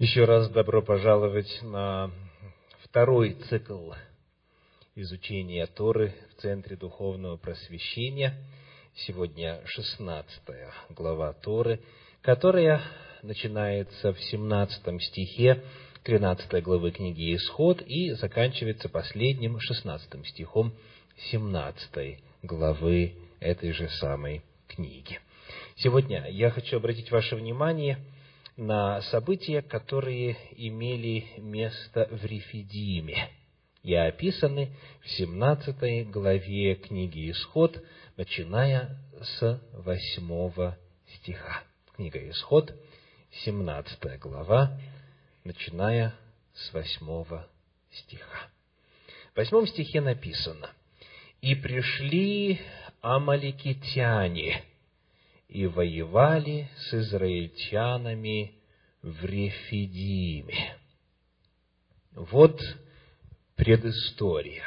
Еще раз добро пожаловать на второй цикл изучения Торы в Центре Духовного Просвещения. Сегодня шестнадцатая глава Торы, которая начинается в семнадцатом стихе тринадцатой главы книги Исход и заканчивается последним шестнадцатым стихом семнадцатой главы этой же самой книги. Сегодня я хочу обратить ваше внимание – на события, которые имели место в Рефидиме и описаны в 17 главе книги Исход, начиная с 8 стиха. Книга Исход, 17 глава, начиная с 8 стиха. В 8 стихе написано, «И пришли амаликитяне, и воевали с израильтянами в Рефидиме. Вот предыстория.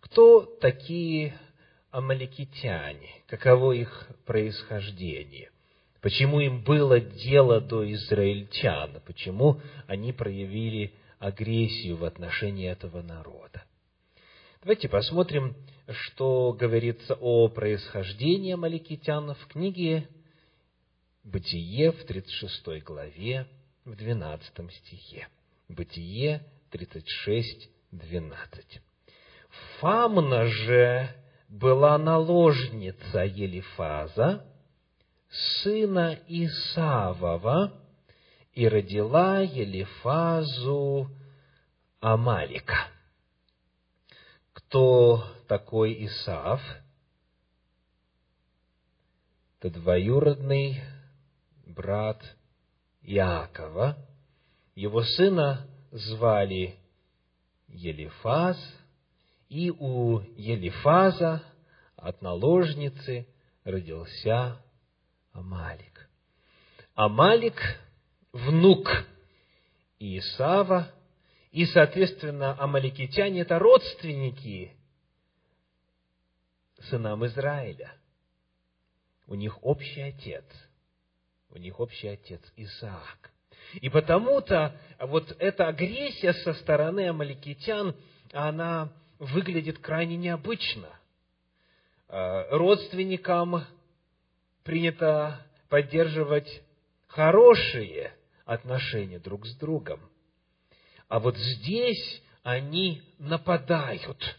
Кто такие амаликитяне? Каково их происхождение? Почему им было дело до израильтян? Почему они проявили агрессию в отношении этого народа? Давайте посмотрим, что говорится о происхождении амаликитян в книге Бытие в 36 главе, в 12 стихе. Бытие 36, 12. Фамна же была наложница Елифаза, сына Исавова, и родила Елифазу Амалика кто такой Исаав? Это двоюродный брат Иакова. Его сына звали Елифаз, и у Елифаза от наложницы родился Амалик. Амалик – внук Иисава, и, соответственно, амаликитяне – это родственники сынам Израиля. У них общий отец. У них общий отец Исаак. И потому-то вот эта агрессия со стороны амаликитян, она выглядит крайне необычно. А, родственникам принято поддерживать хорошие отношения друг с другом – а вот здесь они нападают.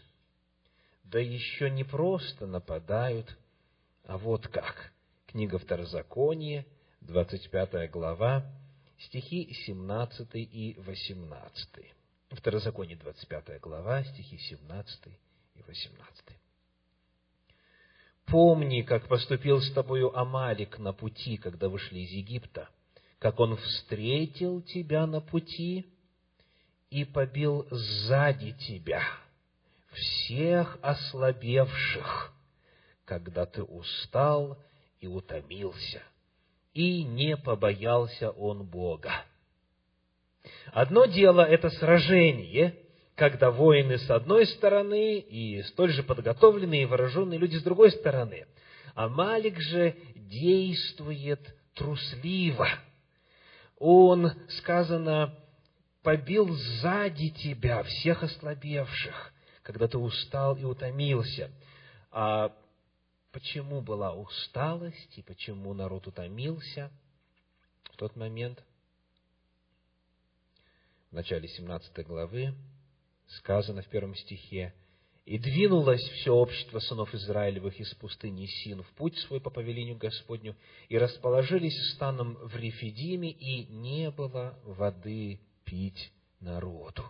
Да еще не просто нападают, а вот как. Книга Второзакония, 25 глава, стихи 17 и 18. Второзаконие, 25 глава, стихи 17 и 18. «Помни, как поступил с тобою Амалик на пути, когда вышли из Египта, как он встретил тебя на пути, и побил сзади тебя всех ослабевших, когда ты устал и утомился, и не побоялся он Бога. Одно дело – это сражение, когда воины с одной стороны и столь же подготовленные и вооруженные люди с другой стороны. А Малик же действует трусливо. Он, сказано, побил сзади тебя всех ослабевших, когда ты устал и утомился. А почему была усталость и почему народ утомился в тот момент? В начале 17 главы сказано в первом стихе, «И двинулось все общество сынов Израилевых из пустыни Син в путь свой по повелению Господню, и расположились станом в Рефидиме, и не было воды пить народу.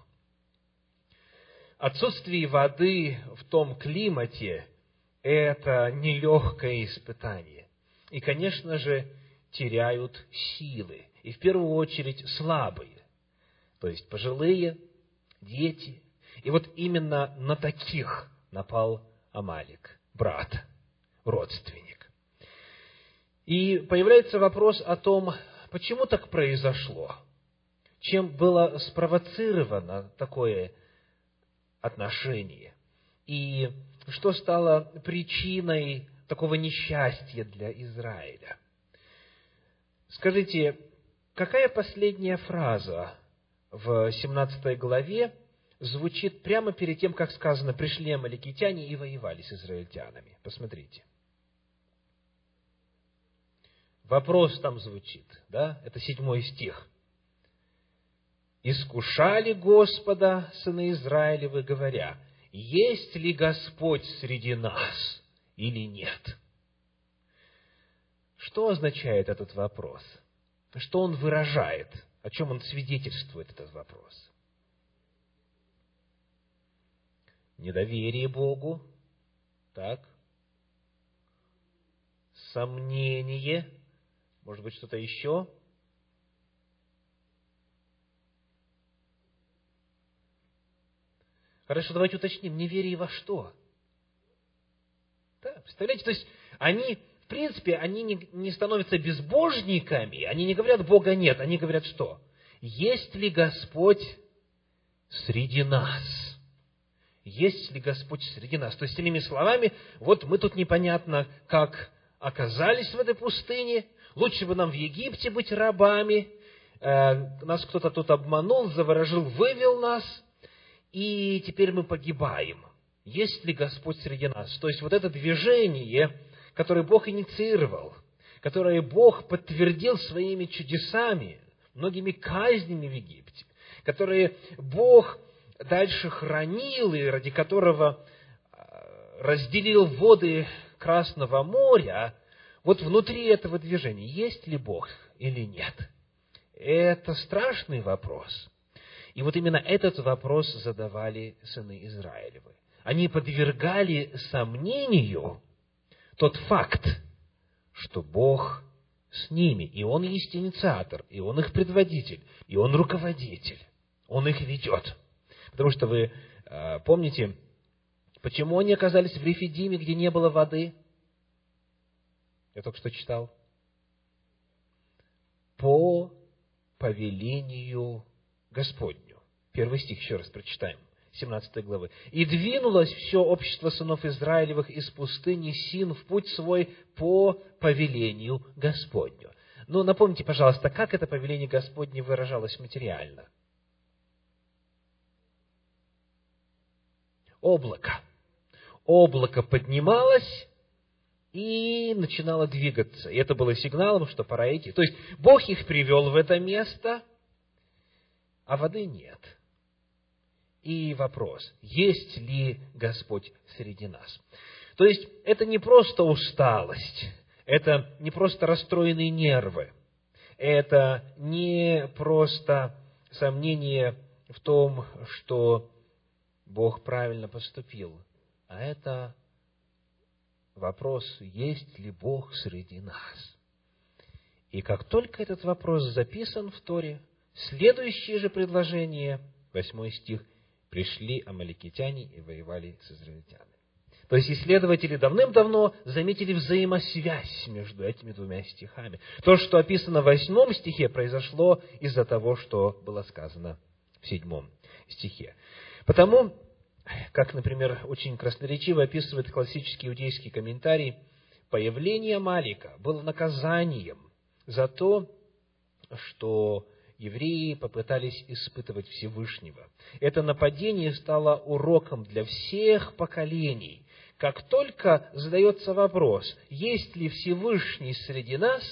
Отсутствие воды в том климате – это нелегкое испытание. И, конечно же, теряют силы. И в первую очередь слабые. То есть пожилые, дети. И вот именно на таких напал Амалик, брат, родственник. И появляется вопрос о том, почему так произошло – чем было спровоцировано такое отношение, и что стало причиной такого несчастья для Израиля. Скажите, какая последняя фраза в 17 главе звучит прямо перед тем, как сказано, пришли амаликитяне и воевали с израильтянами. Посмотрите. Вопрос там звучит, да? Это седьмой стих. «Искушали Господа, сыны Израилевы, говоря, есть ли Господь среди нас или нет?» Что означает этот вопрос? Что он выражает? О чем он свидетельствует, этот вопрос? Недоверие Богу, так? Сомнение, может быть, что-то еще? Хорошо, давайте уточним, неверие во что? Да, представляете, то есть они, в принципе, они не, не становятся безбожниками, они не говорят Бога нет, они говорят что? Есть ли Господь среди нас? Есть ли Господь среди нас? То есть, иными словами, вот мы тут непонятно, как оказались в этой пустыне, Лучше бы нам в Египте быть рабами. Э, нас кто-то тут обманул, заворожил, вывел нас, и теперь мы погибаем. Есть ли Господь среди нас? То есть вот это движение, которое Бог инициировал, которое Бог подтвердил своими чудесами, многими казнями в Египте, которые Бог дальше хранил и ради которого э, разделил воды Красного моря, вот внутри этого движения есть ли Бог или нет? Это страшный вопрос. И вот именно этот вопрос задавали сыны Израилевы. Они подвергали сомнению тот факт, что Бог с ними, и Он есть инициатор, и Он их предводитель, и Он руководитель, Он их ведет. Потому что вы э, помните, почему они оказались в Рефидиме, где не было воды? Я только что читал. По повелению Господню. Первый стих еще раз прочитаем. 17 главы. «И двинулось все общество сынов Израилевых из пустыни Син в путь свой по повелению Господню». Ну, напомните, пожалуйста, как это повеление Господне выражалось материально? Облако. Облако поднималось, и начинала двигаться. И это было сигналом, что пора идти. То есть Бог их привел в это место, а воды нет. И вопрос, есть ли Господь среди нас? То есть это не просто усталость, это не просто расстроенные нервы, это не просто сомнение в том, что Бог правильно поступил, а это вопрос, есть ли Бог среди нас. И как только этот вопрос записан в Торе, следующее же предложение, восьмой стих, пришли амаликитяне и воевали с израильтянами. То есть исследователи давным-давно заметили взаимосвязь между этими двумя стихами. То, что описано в восьмом стихе, произошло из-за того, что было сказано в седьмом стихе. Потому как, например, очень красноречиво описывает классический иудейский комментарий, появление Малика было наказанием за то, что евреи попытались испытывать Всевышнего. Это нападение стало уроком для всех поколений. Как только задается вопрос, есть ли Всевышний среди нас,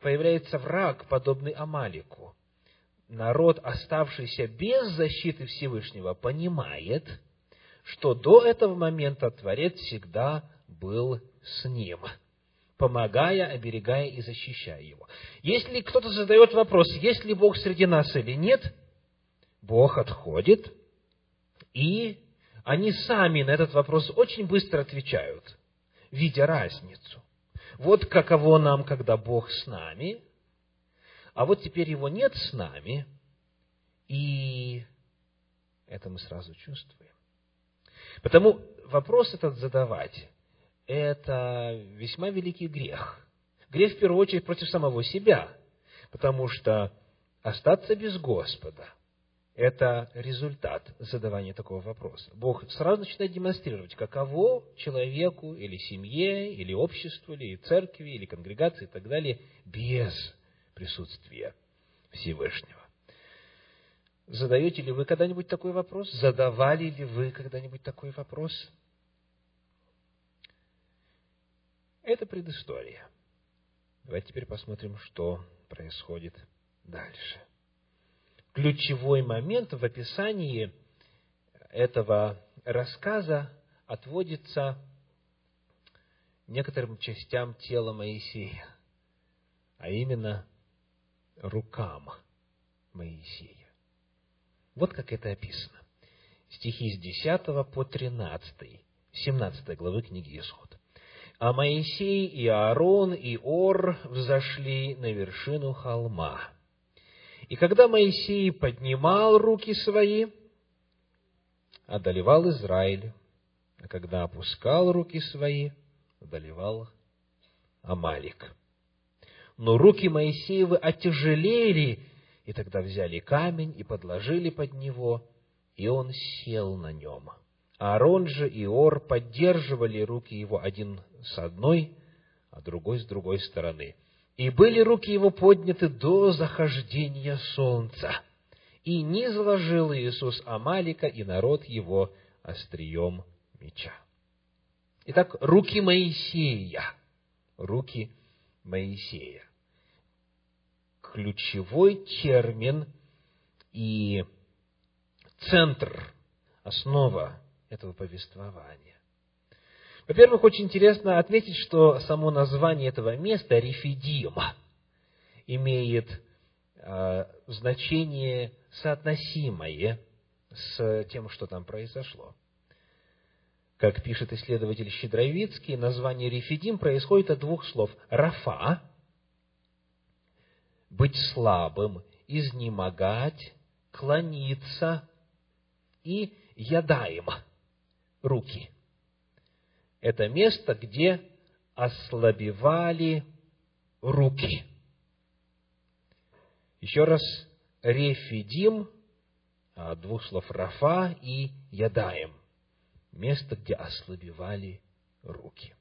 появляется враг, подобный Амалику. Народ, оставшийся без защиты Всевышнего, понимает – что до этого момента Творец всегда был с ним, помогая, оберегая и защищая его. Если кто-то задает вопрос, есть ли Бог среди нас или нет, Бог отходит, и они сами на этот вопрос очень быстро отвечают, видя разницу. Вот каково нам, когда Бог с нами, а вот теперь Его нет с нами, и это мы сразу чувствуем. Потому вопрос этот задавать – это весьма великий грех. Грех, в первую очередь, против самого себя, потому что остаться без Господа – это результат задавания такого вопроса. Бог сразу начинает демонстрировать, каково человеку или семье, или обществу, или церкви, или конгрегации и так далее без присутствия Всевышнего. Задаете ли вы когда-нибудь такой вопрос? Задавали ли вы когда-нибудь такой вопрос? Это предыстория. Давайте теперь посмотрим, что происходит дальше. Ключевой момент в описании этого рассказа отводится некоторым частям тела Моисея, а именно рукам Моисея. Вот как это описано. Стихи с 10 по 13, 17 главы книги Исход. А Моисей и Аарон и Ор взошли на вершину холма. И когда Моисей поднимал руки свои, одолевал Израиль, а когда опускал руки свои, одолевал Амалик. Но руки Моисеевы отяжелели, и тогда взяли камень и подложили под него, и он сел на нем. Аарон же и Ор поддерживали руки его один с одной, а другой с другой стороны. И были руки его подняты до захождения солнца. И не заложил Иисус Амалика и народ его острием меча. Итак, руки Моисея. Руки Моисея. Ключевой термин и центр, основа этого повествования. Во-первых, очень интересно отметить, что само название этого места, Рефидим, имеет э, значение соотносимое с тем, что там произошло. Как пишет исследователь Щедровицкий, название Рефидим происходит от двух слов. Рафа – быть слабым, изнемогать, клониться и ядаем – руки. Это место, где ослабевали руки. Еще раз, Рефидим, от двух слов Рафа и Ядаем место, где ослабевали руки.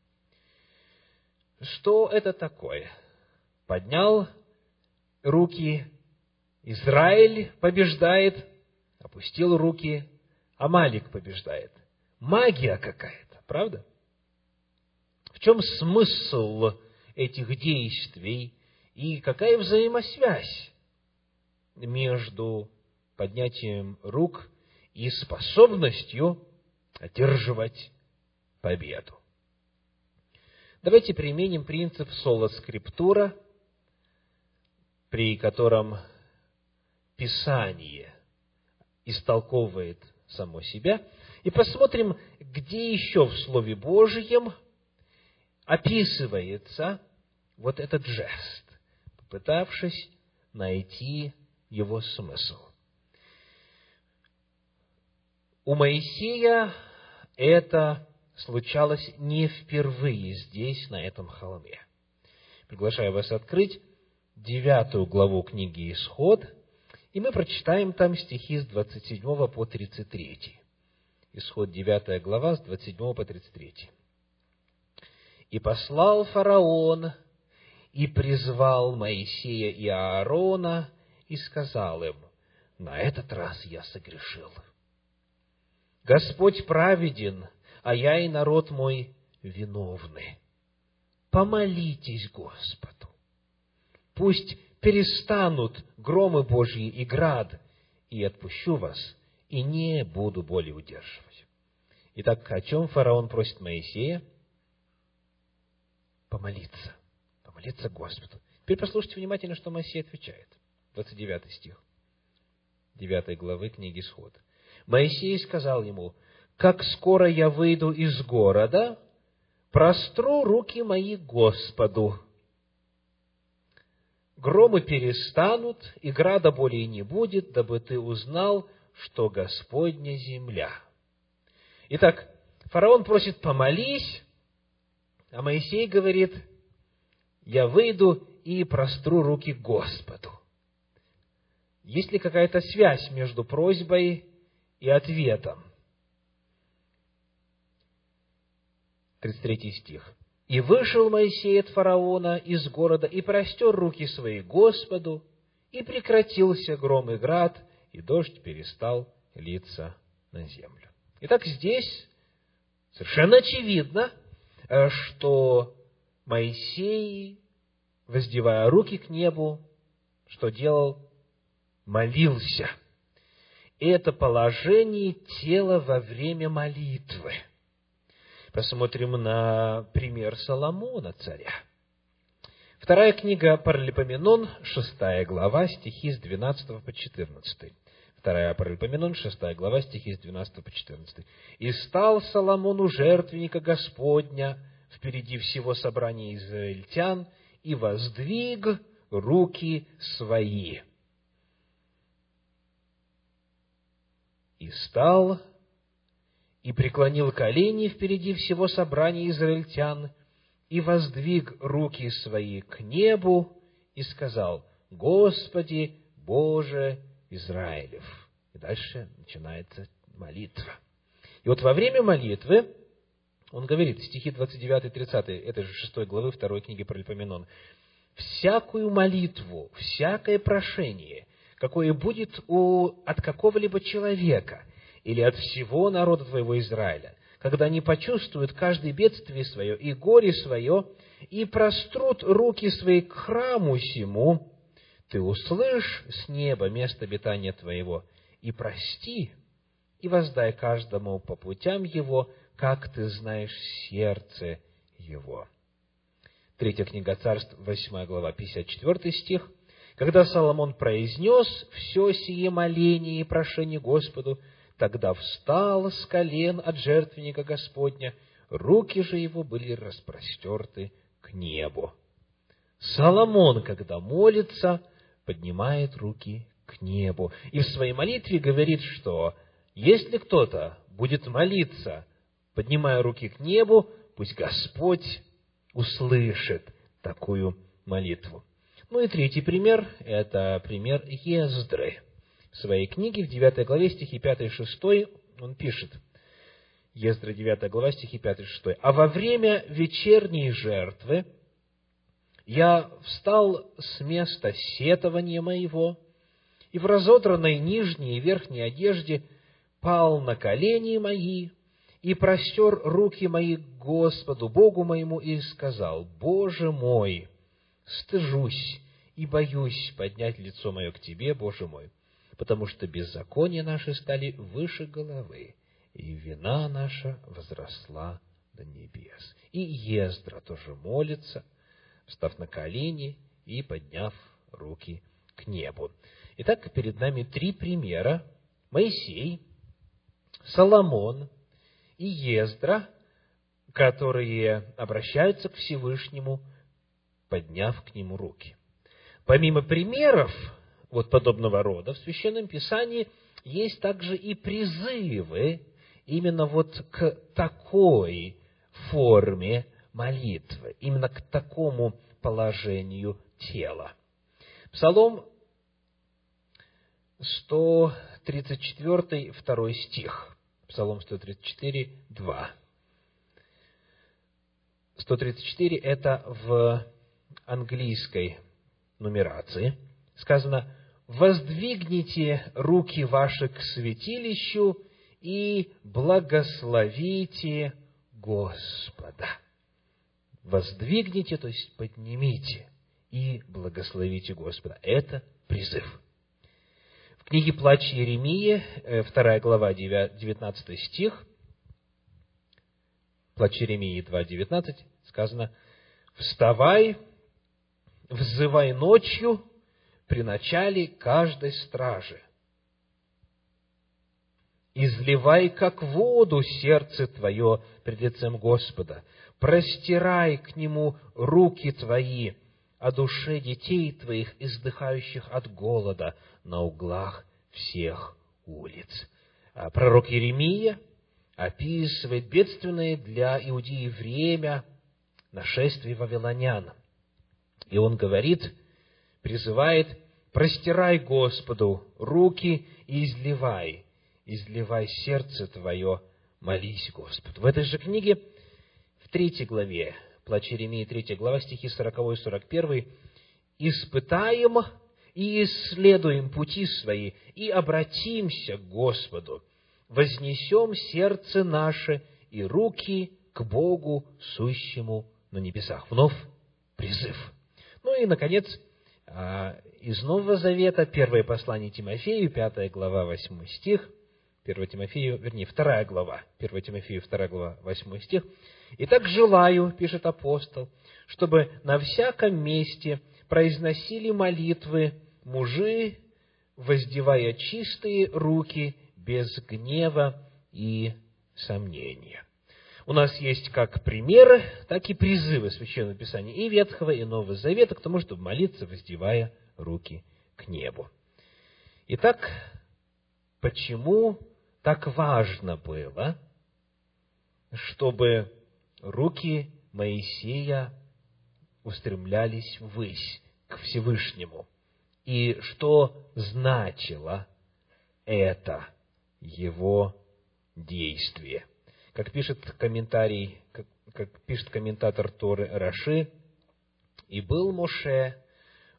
Что это такое? Поднял руки, Израиль побеждает, опустил руки, Амалик побеждает. Магия какая-то, правда? В чем смысл этих действий и какая взаимосвязь между поднятием рук и способностью одерживать победу. Давайте применим принцип соло скриптура, при котором Писание истолковывает само себя, и посмотрим, где еще в Слове Божьем описывается вот этот жест, попытавшись найти его смысл. У Моисея это случалось не впервые здесь, на этом холме. Приглашаю вас открыть девятую главу книги «Исход», и мы прочитаем там стихи с 27 по 33. Исход 9 глава с 27 по 33. «И послал фараон, и призвал Моисея и Аарона, и сказал им, «На этот раз я согрешил. Господь праведен, а я и народ мой виновны. Помолитесь Господу. Пусть перестанут громы Божьи и град, и отпущу вас, и не буду более удерживать. Итак, о чем фараон просит Моисея? Помолиться. Помолиться Господу. Теперь послушайте внимательно, что Моисей отвечает. 29 стих 9 главы книги Сход. Моисей сказал ему, как скоро я выйду из города, простру руки мои Господу. Громы перестанут, и града более не будет, дабы ты узнал, что Господня земля. Итак, фараон просит помолись, а Моисей говорит, я выйду и простру руки Господу. Есть ли какая-то связь между просьбой и ответом? 33 стих. «И вышел Моисей от фараона из города, и простер руки свои Господу, и прекратился гром и град, и дождь перестал литься на землю. Итак, здесь совершенно очевидно, э, что Моисей, воздевая руки к небу, что делал? Молился. Это положение тела во время молитвы. Посмотрим на пример Соломона, царя. Вторая книга Паралипоменон, шестая глава, стихи с 12 по 14. Вторая Паралипоменон, шестая глава, стихи с 12 по 14. «И стал Соломон у жертвенника Господня впереди всего собрания израильтян, и воздвиг руки свои». И стал, и преклонил колени впереди всего собрания израильтян, и воздвиг руки свои к небу, и сказал, «Господи, Боже Израилев». И дальше начинается молитва. И вот во время молитвы, он говорит, стихи 29 и 30 этой же 6 главы 2 книги про Липоменон, «Всякую молитву, всякое прошение, какое будет у, от какого-либо человека или от всего народа твоего Израиля, когда они почувствуют каждое бедствие свое и горе свое, и прострут руки свои к храму сему, ты услышь с неба место обитания твоего, и прости, и воздай каждому по путям его, как ты знаешь сердце его. Третья книга царств, 8 глава, 54 стих. Когда Соломон произнес все сие моление и прошение Господу, Тогда встал с колен от жертвенника Господня, руки же его были распростерты к небу. Соломон, когда молится, поднимает руки к небу. И в своей молитве говорит, что если кто-то будет молиться, поднимая руки к небу, пусть Господь услышит такую молитву. Ну и третий пример – это пример Ездры – в своей книге, в 9 главе, стихи 5 и 6, он пишет, Ездра 9 глава, стихи 5 и 6. «А во время вечерней жертвы я встал с места сетования моего, и в разодранной нижней и верхней одежде пал на колени мои, и простер руки мои к Господу, Богу моему, и сказал, «Боже мой, стыжусь и боюсь поднять лицо мое к Тебе, Боже мой, потому что беззакония наши стали выше головы, и вина наша возросла до небес. И Ездра тоже молится, встав на колени и подняв руки к небу. Итак, перед нами три примера. Моисей, Соломон и Ездра, которые обращаются к Всевышнему, подняв к нему руки. Помимо примеров, вот подобного рода, в Священном Писании есть также и призывы именно вот к такой форме молитвы, именно к такому положению тела. Псалом 134, второй стих. Псалом 134, 2. 134 – это в английской нумерации. Сказано воздвигните руки ваши к святилищу и благословите Господа. Воздвигните, то есть поднимите и благословите Господа. Это призыв. В книге «Плач Еремии», 2 э, глава, 19 стих, «Плач Еремии 2, 19» сказано, «Вставай, взывай ночью, при начале каждой стражи. Изливай, как воду, сердце твое пред лицем Господа, простирай к Нему руки твои о душе детей твоих, издыхающих от голода на углах всех улиц. А пророк Еремия описывает бедственное для Иудеи время нашествия вавилонян. И он говорит, призывает «Простирай Господу руки и изливай, изливай сердце твое, молись Господу». В этой же книге, в третьей главе, Плач Иеремии, третья глава, стихи 40 и 41, «Испытаем и исследуем пути свои, и обратимся к Господу, вознесем сердце наше и руки к Богу, сущему на небесах. Вновь призыв. Ну и, наконец, из Нового Завета, первое послание Тимофею, пятая глава, восьмой стих, 1 Тимофею, вернее, вторая глава, 1 Тимофею, вторая глава, восьмой стих. «Итак, желаю, — пишет апостол, — чтобы на всяком месте произносили молитвы мужи, воздевая чистые руки без гнева и сомнения». У нас есть как примеры, так и призывы Священного Писания и Ветхого, и Нового Завета к тому, чтобы молиться, воздевая руки к небу. Итак, почему так важно было, чтобы руки Моисея устремлялись ввысь, к Всевышнему? И что значило это его действие? Как пишет комментарий, как, как пишет комментатор Торы Раши, «И был Моше,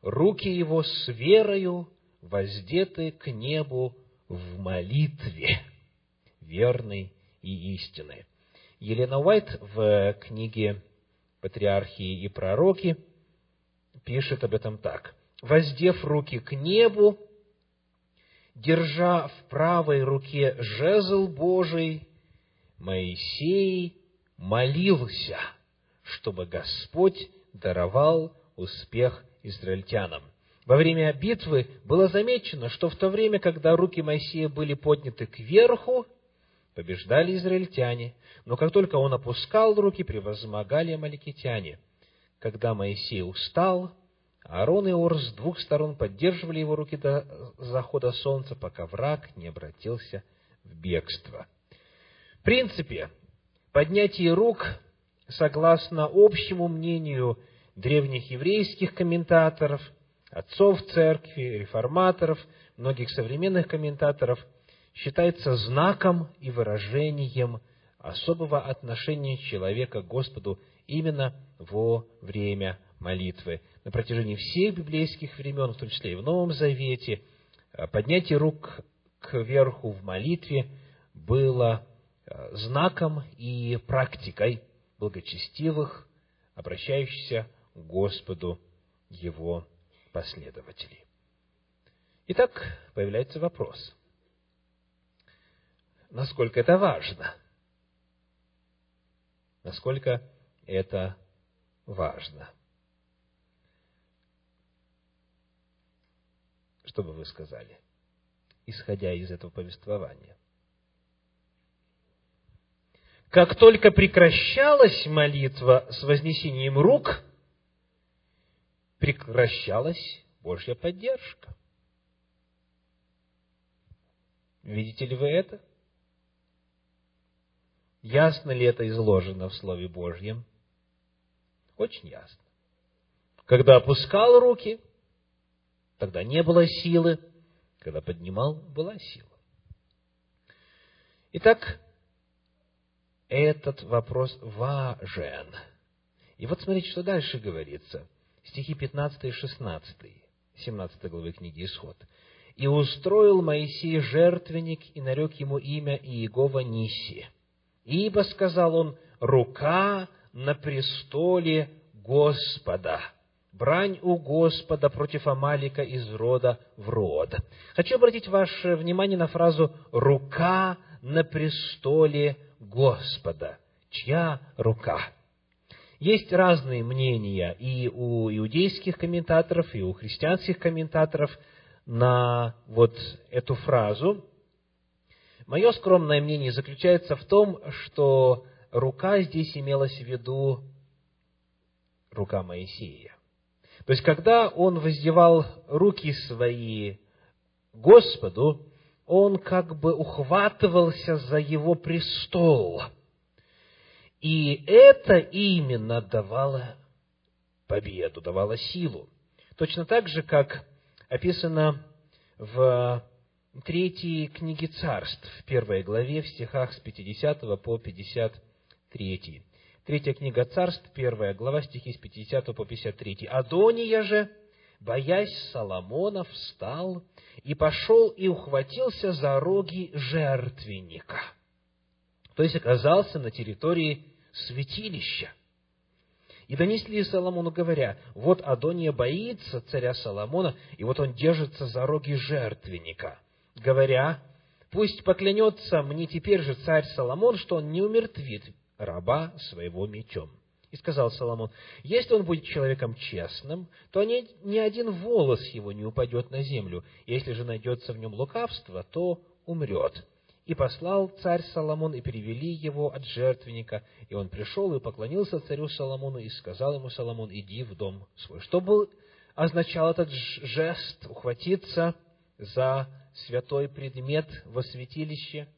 руки его с верою воздеты к небу в молитве, верной и истинной». Елена Уайт в книге «Патриархии и пророки» пишет об этом так. «Воздев руки к небу, держа в правой руке жезл Божий, Моисей молился, чтобы Господь даровал успех израильтянам. Во время битвы было замечено, что в то время, когда руки Моисея были подняты кверху, побеждали израильтяне, но как только он опускал руки, превозмогали амаликитяне. Когда Моисей устал, Аарон и Ор с двух сторон поддерживали его руки до захода солнца, пока враг не обратился в бегство. В принципе, поднятие рук, согласно общему мнению древних еврейских комментаторов, отцов церкви, реформаторов, многих современных комментаторов, считается знаком и выражением особого отношения человека к Господу именно во время молитвы. На протяжении всех библейских времен, в том числе и в Новом Завете, поднятие рук кверху в молитве было знаком и практикой благочестивых, обращающихся к Господу его последователей. Итак, появляется вопрос. Насколько это важно? Насколько это важно? Что бы вы сказали, исходя из этого повествования? Как только прекращалась молитва с вознесением рук, прекращалась Божья поддержка. Видите ли вы это? Ясно ли это изложено в Слове Божьем? Очень ясно. Когда опускал руки, тогда не было силы. Когда поднимал, была сила. Итак, этот вопрос важен. И вот смотрите, что дальше говорится. Стихи 15 и 16, 17 главы книги Исход. «И устроил Моисей жертвенник, и нарек ему имя Иегова Ниси. Ибо, сказал он, рука на престоле Господа, брань у Господа против Амалика из рода в род». Хочу обратить ваше внимание на фразу «рука на престоле Господа, чья рука. Есть разные мнения и у иудейских комментаторов, и у христианских комментаторов на вот эту фразу. Мое скромное мнение заключается в том, что рука здесь имелась в виду рука Моисея. То есть, когда он воздевал руки свои Господу, он как бы ухватывался за его престол. И это именно давало победу, давало силу. Точно так же, как описано в третьей книге царств, в первой главе, в стихах с 50 по 53. Третья книга царств, первая глава, стихи с 50 по 53. «Адония же боясь Соломона, встал и пошел и ухватился за роги жертвенника. То есть оказался на территории святилища. И донесли Соломону, говоря, вот Адония боится царя Соломона, и вот он держится за роги жертвенника, говоря, пусть поклянется мне теперь же царь Соломон, что он не умертвит раба своего мечом. И сказал Соломон, если он будет человеком честным, то ни, ни один волос его не упадет на землю. Если же найдется в нем лукавство, то умрет. И послал царь Соломон, и перевели его от жертвенника. И он пришел и поклонился царю Соломону, и сказал ему Соломон, иди в дом свой. Что был, означал этот жест, ухватиться за святой предмет во святилище?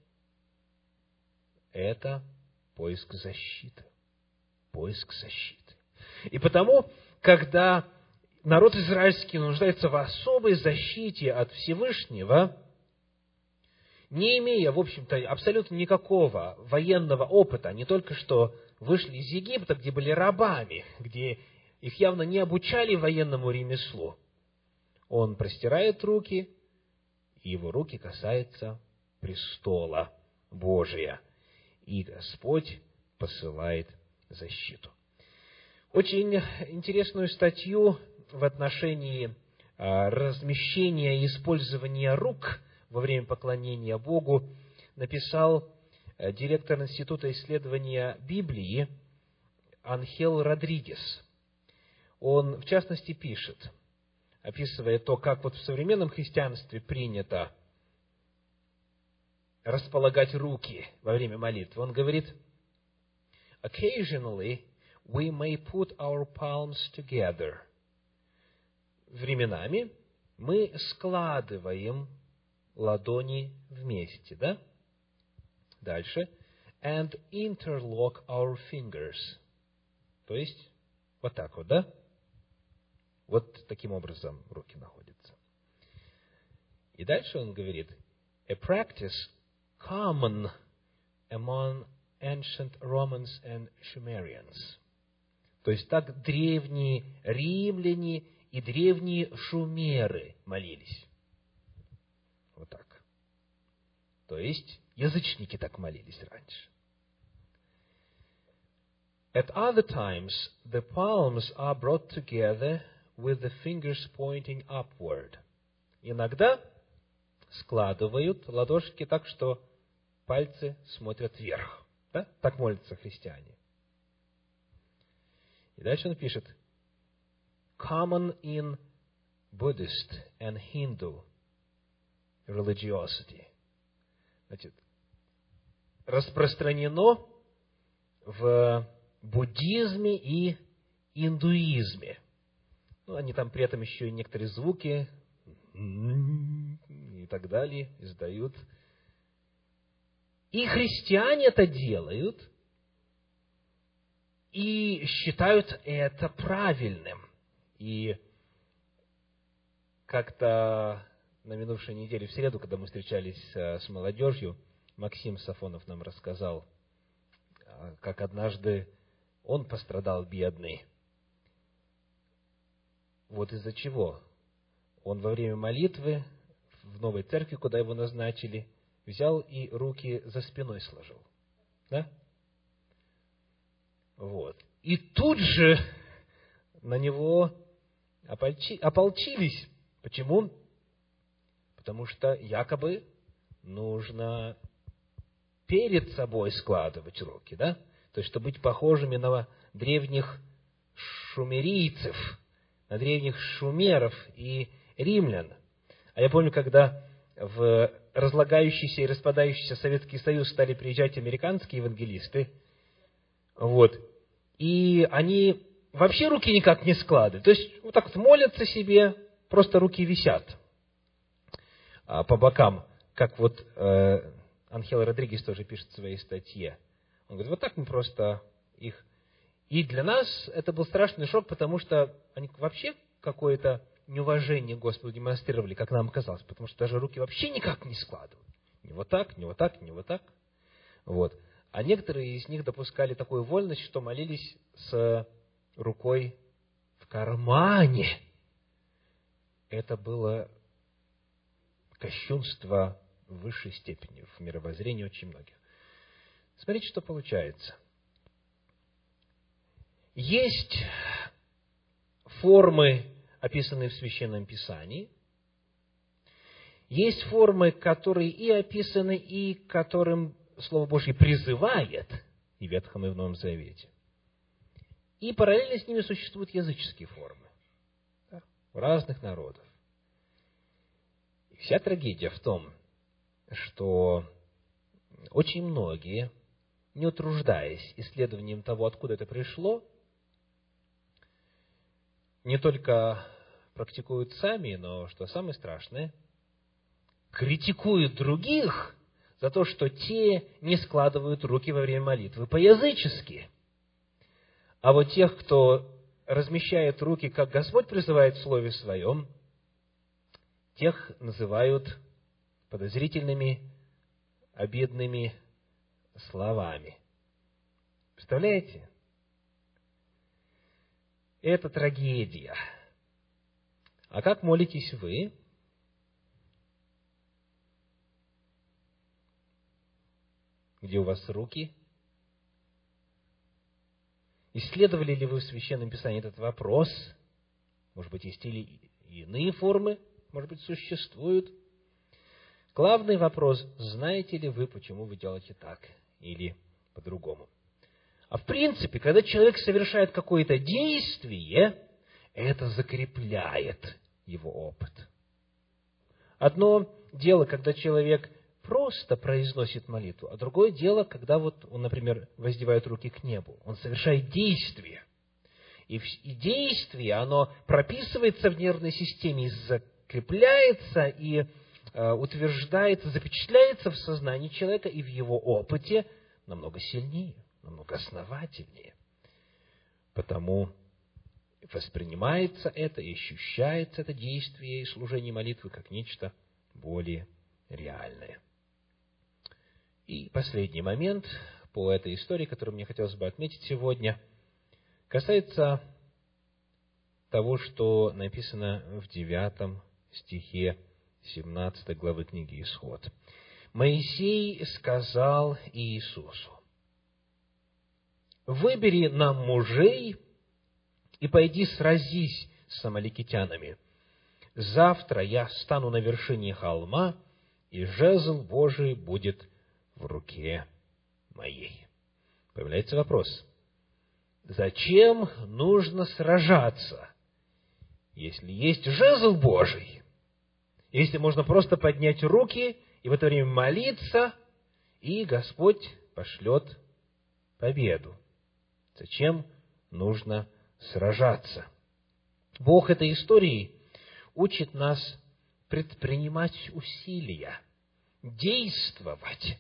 Это поиск защиты поиск защиты. И потому, когда народ израильский нуждается в особой защите от Всевышнего, не имея, в общем-то, абсолютно никакого военного опыта, они только что вышли из Египта, где были рабами, где их явно не обучали военному ремеслу, он простирает руки, и его руки касаются престола Божия. И Господь посылает защиту. Очень интересную статью в отношении а, размещения и использования рук во время поклонения Богу написал э, директор Института исследования Библии Анхел Родригес. Он, в частности, пишет, описывая то, как вот в современном христианстве принято располагать руки во время молитвы. Он говорит, Occasionally, we may put our palms together. Временами мы складываем ладони вместе, да? Дальше. And interlock our fingers. То есть, вот так вот, да? Вот таким образом руки находятся. И дальше он говорит, a practice common among ancient Romans and Sumerians. То есть так древние римляне и древние шумеры молились. Вот так. То есть язычники так молились раньше. At other times, the palms are brought together with the fingers pointing upward. Иногда складывают ладошки так, что пальцы смотрят вверх. Да? Так молятся христиане. И дальше он пишет, common in Buddhist and Hindu religiosity. Значит, распространено в буддизме и индуизме. Ну, они там при этом еще и некоторые звуки и так далее издают. И христиане это делают и считают это правильным. И как-то на минувшей неделе, в среду, когда мы встречались э, с молодежью, Максим Сафонов нам рассказал, э, как однажды он пострадал бедный. Вот из-за чего? Он во время молитвы в новой церкви, куда его назначили, взял и руки за спиной сложил. Да? Вот. И тут же на него ополчи, ополчились. Почему? Потому что якобы нужно перед собой складывать руки, да? То есть, чтобы быть похожими на древних шумерийцев, на древних шумеров и римлян. А я помню, когда в разлагающийся и распадающийся Советский Союз стали приезжать американские евангелисты, вот, и они вообще руки никак не складывают. То есть, вот так вот молятся себе, просто руки висят а, по бокам, как вот э, Анхел Родригес тоже пишет в своей статье. Он говорит, вот так мы просто их... И для нас это был страшный шок, потому что они вообще какое-то неуважение Господу демонстрировали, как нам казалось, потому что даже руки вообще никак не складывают. Не вот так, не вот так, не вот так. Вот. А некоторые из них допускали такую вольность, что молились с рукой в кармане. это было кощунство в высшей степени, в мировоззрении очень многих. Смотрите, что получается. Есть формы, описанные в Священном Писании, есть формы, которые и описаны, и которым Слово Божье призывает и в Ветхом, и в Новом Завете. И параллельно с ними существуют языческие формы да, разных народов. И вся трагедия в том, что очень многие, не утруждаясь исследованием того, откуда это пришло, не только практикуют сами, но, что самое страшное, критикуют других за то, что те не складывают руки во время молитвы по-язычески. А вот тех, кто размещает руки, как Господь призывает в Слове Своем, тех называют подозрительными, обидными словами. Представляете? Это трагедия. А как молитесь вы? Где у вас руки? Исследовали ли вы в Священном Писании этот вопрос? Может быть, есть или иные формы, может быть, существуют – Главный вопрос, знаете ли вы, почему вы делаете так или по-другому. А в принципе, когда человек совершает какое-то действие, это закрепляет его опыт. Одно дело, когда человек просто произносит молитву, а другое дело, когда вот он, например, воздевает руки к небу. Он совершает действие. И, действие, оно прописывается в нервной системе, закрепляется и Э, утверждается, запечатляется в сознании человека и в его опыте намного сильнее, намного основательнее. Потому воспринимается это и ощущается это действие и служение молитвы как нечто более реальное. И последний момент по этой истории, которую мне хотелось бы отметить сегодня, касается того, что написано в девятом стихе 17 главы книги Исход. Моисей сказал Иисусу, «Выбери нам мужей и пойди сразись с амаликитянами. Завтра я стану на вершине холма, и жезл Божий будет в руке моей». Появляется вопрос, зачем нужно сражаться, если есть жезл Божий? если можно просто поднять руки и в это время молиться, и Господь пошлет победу. Зачем нужно сражаться? Бог этой истории учит нас предпринимать усилия, действовать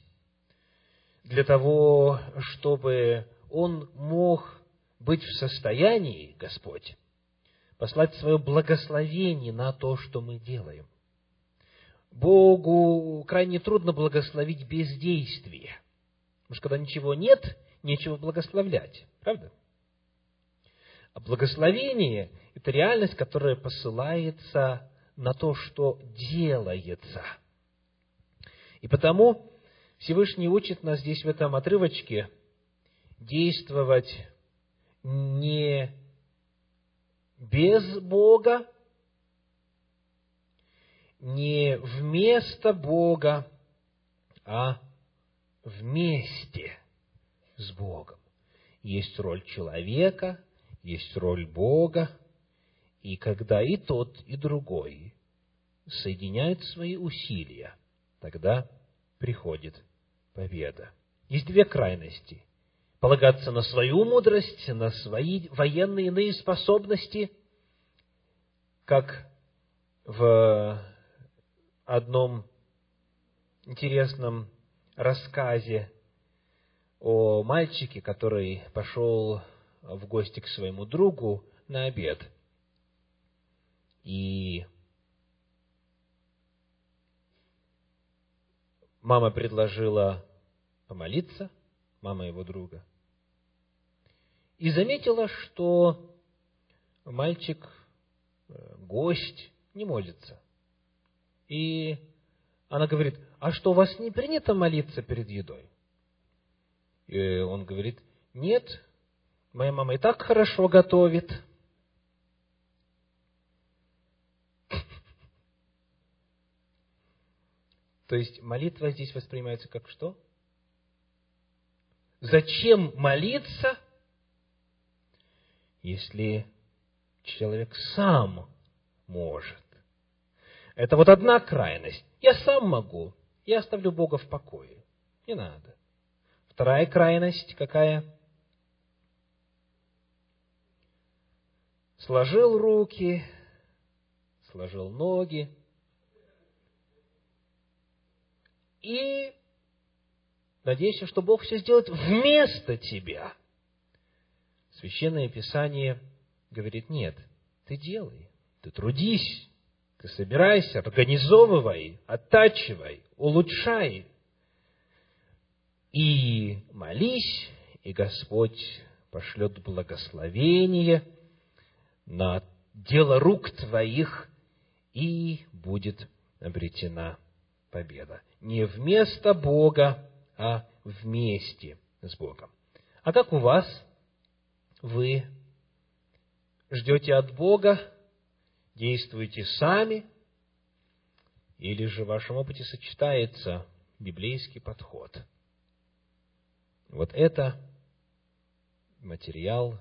для того, чтобы Он мог быть в состоянии, Господь, послать свое благословение на то, что мы делаем. Богу крайне трудно благословить бездействие. Потому что когда ничего нет, нечего благословлять. Правда? А благословение – это реальность, которая посылается на то, что делается. И потому Всевышний учит нас здесь в этом отрывочке действовать не без Бога, не вместо Бога, а вместе с Богом. Есть роль человека, есть роль Бога, и когда и тот, и другой соединяют свои усилия, тогда приходит победа. Есть две крайности. Полагаться на свою мудрость, на свои военные иные способности, как в одном интересном рассказе о мальчике, который пошел в гости к своему другу на обед. И мама предложила помолиться, мама его друга, и заметила, что мальчик, э, гость, не молится. И она говорит, а что, у вас не принято молиться перед едой? И он говорит, нет, моя мама и так хорошо готовит. То есть молитва здесь воспринимается как что? Зачем молиться, если человек сам может? Это вот одна крайность. Я сам могу. Я оставлю Бога в покое. Не надо. Вторая крайность какая? Сложил руки, сложил ноги и надеюсь, что Бог все сделает вместо тебя. Священное Писание говорит, нет, ты делай, ты трудись, ты собирайся, организовывай, оттачивай, улучшай. И молись, и Господь пошлет благословение на дело рук твоих, и будет обретена победа. Не вместо Бога, а вместе с Богом. А как у вас? Вы ждете от Бога действуете сами, или же в вашем опыте сочетается библейский подход. Вот это материал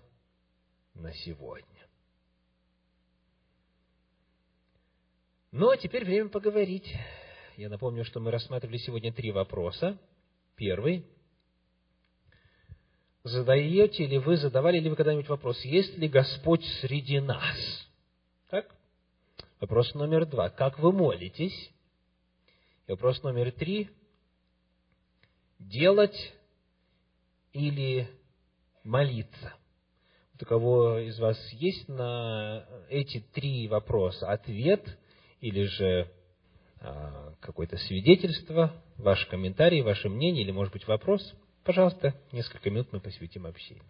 на сегодня. Ну, а теперь время поговорить. Я напомню, что мы рассматривали сегодня три вопроса. Первый. Задаете ли вы, задавали ли вы когда-нибудь вопрос, есть ли Господь среди нас? Так? Вопрос номер два. Как вы молитесь? И вопрос номер три. Делать или молиться? у кого из вас есть на эти три вопроса ответ или же а, какое-то свидетельство, ваш комментарий, ваше мнение или, может быть, вопрос, пожалуйста, несколько минут мы посвятим общению.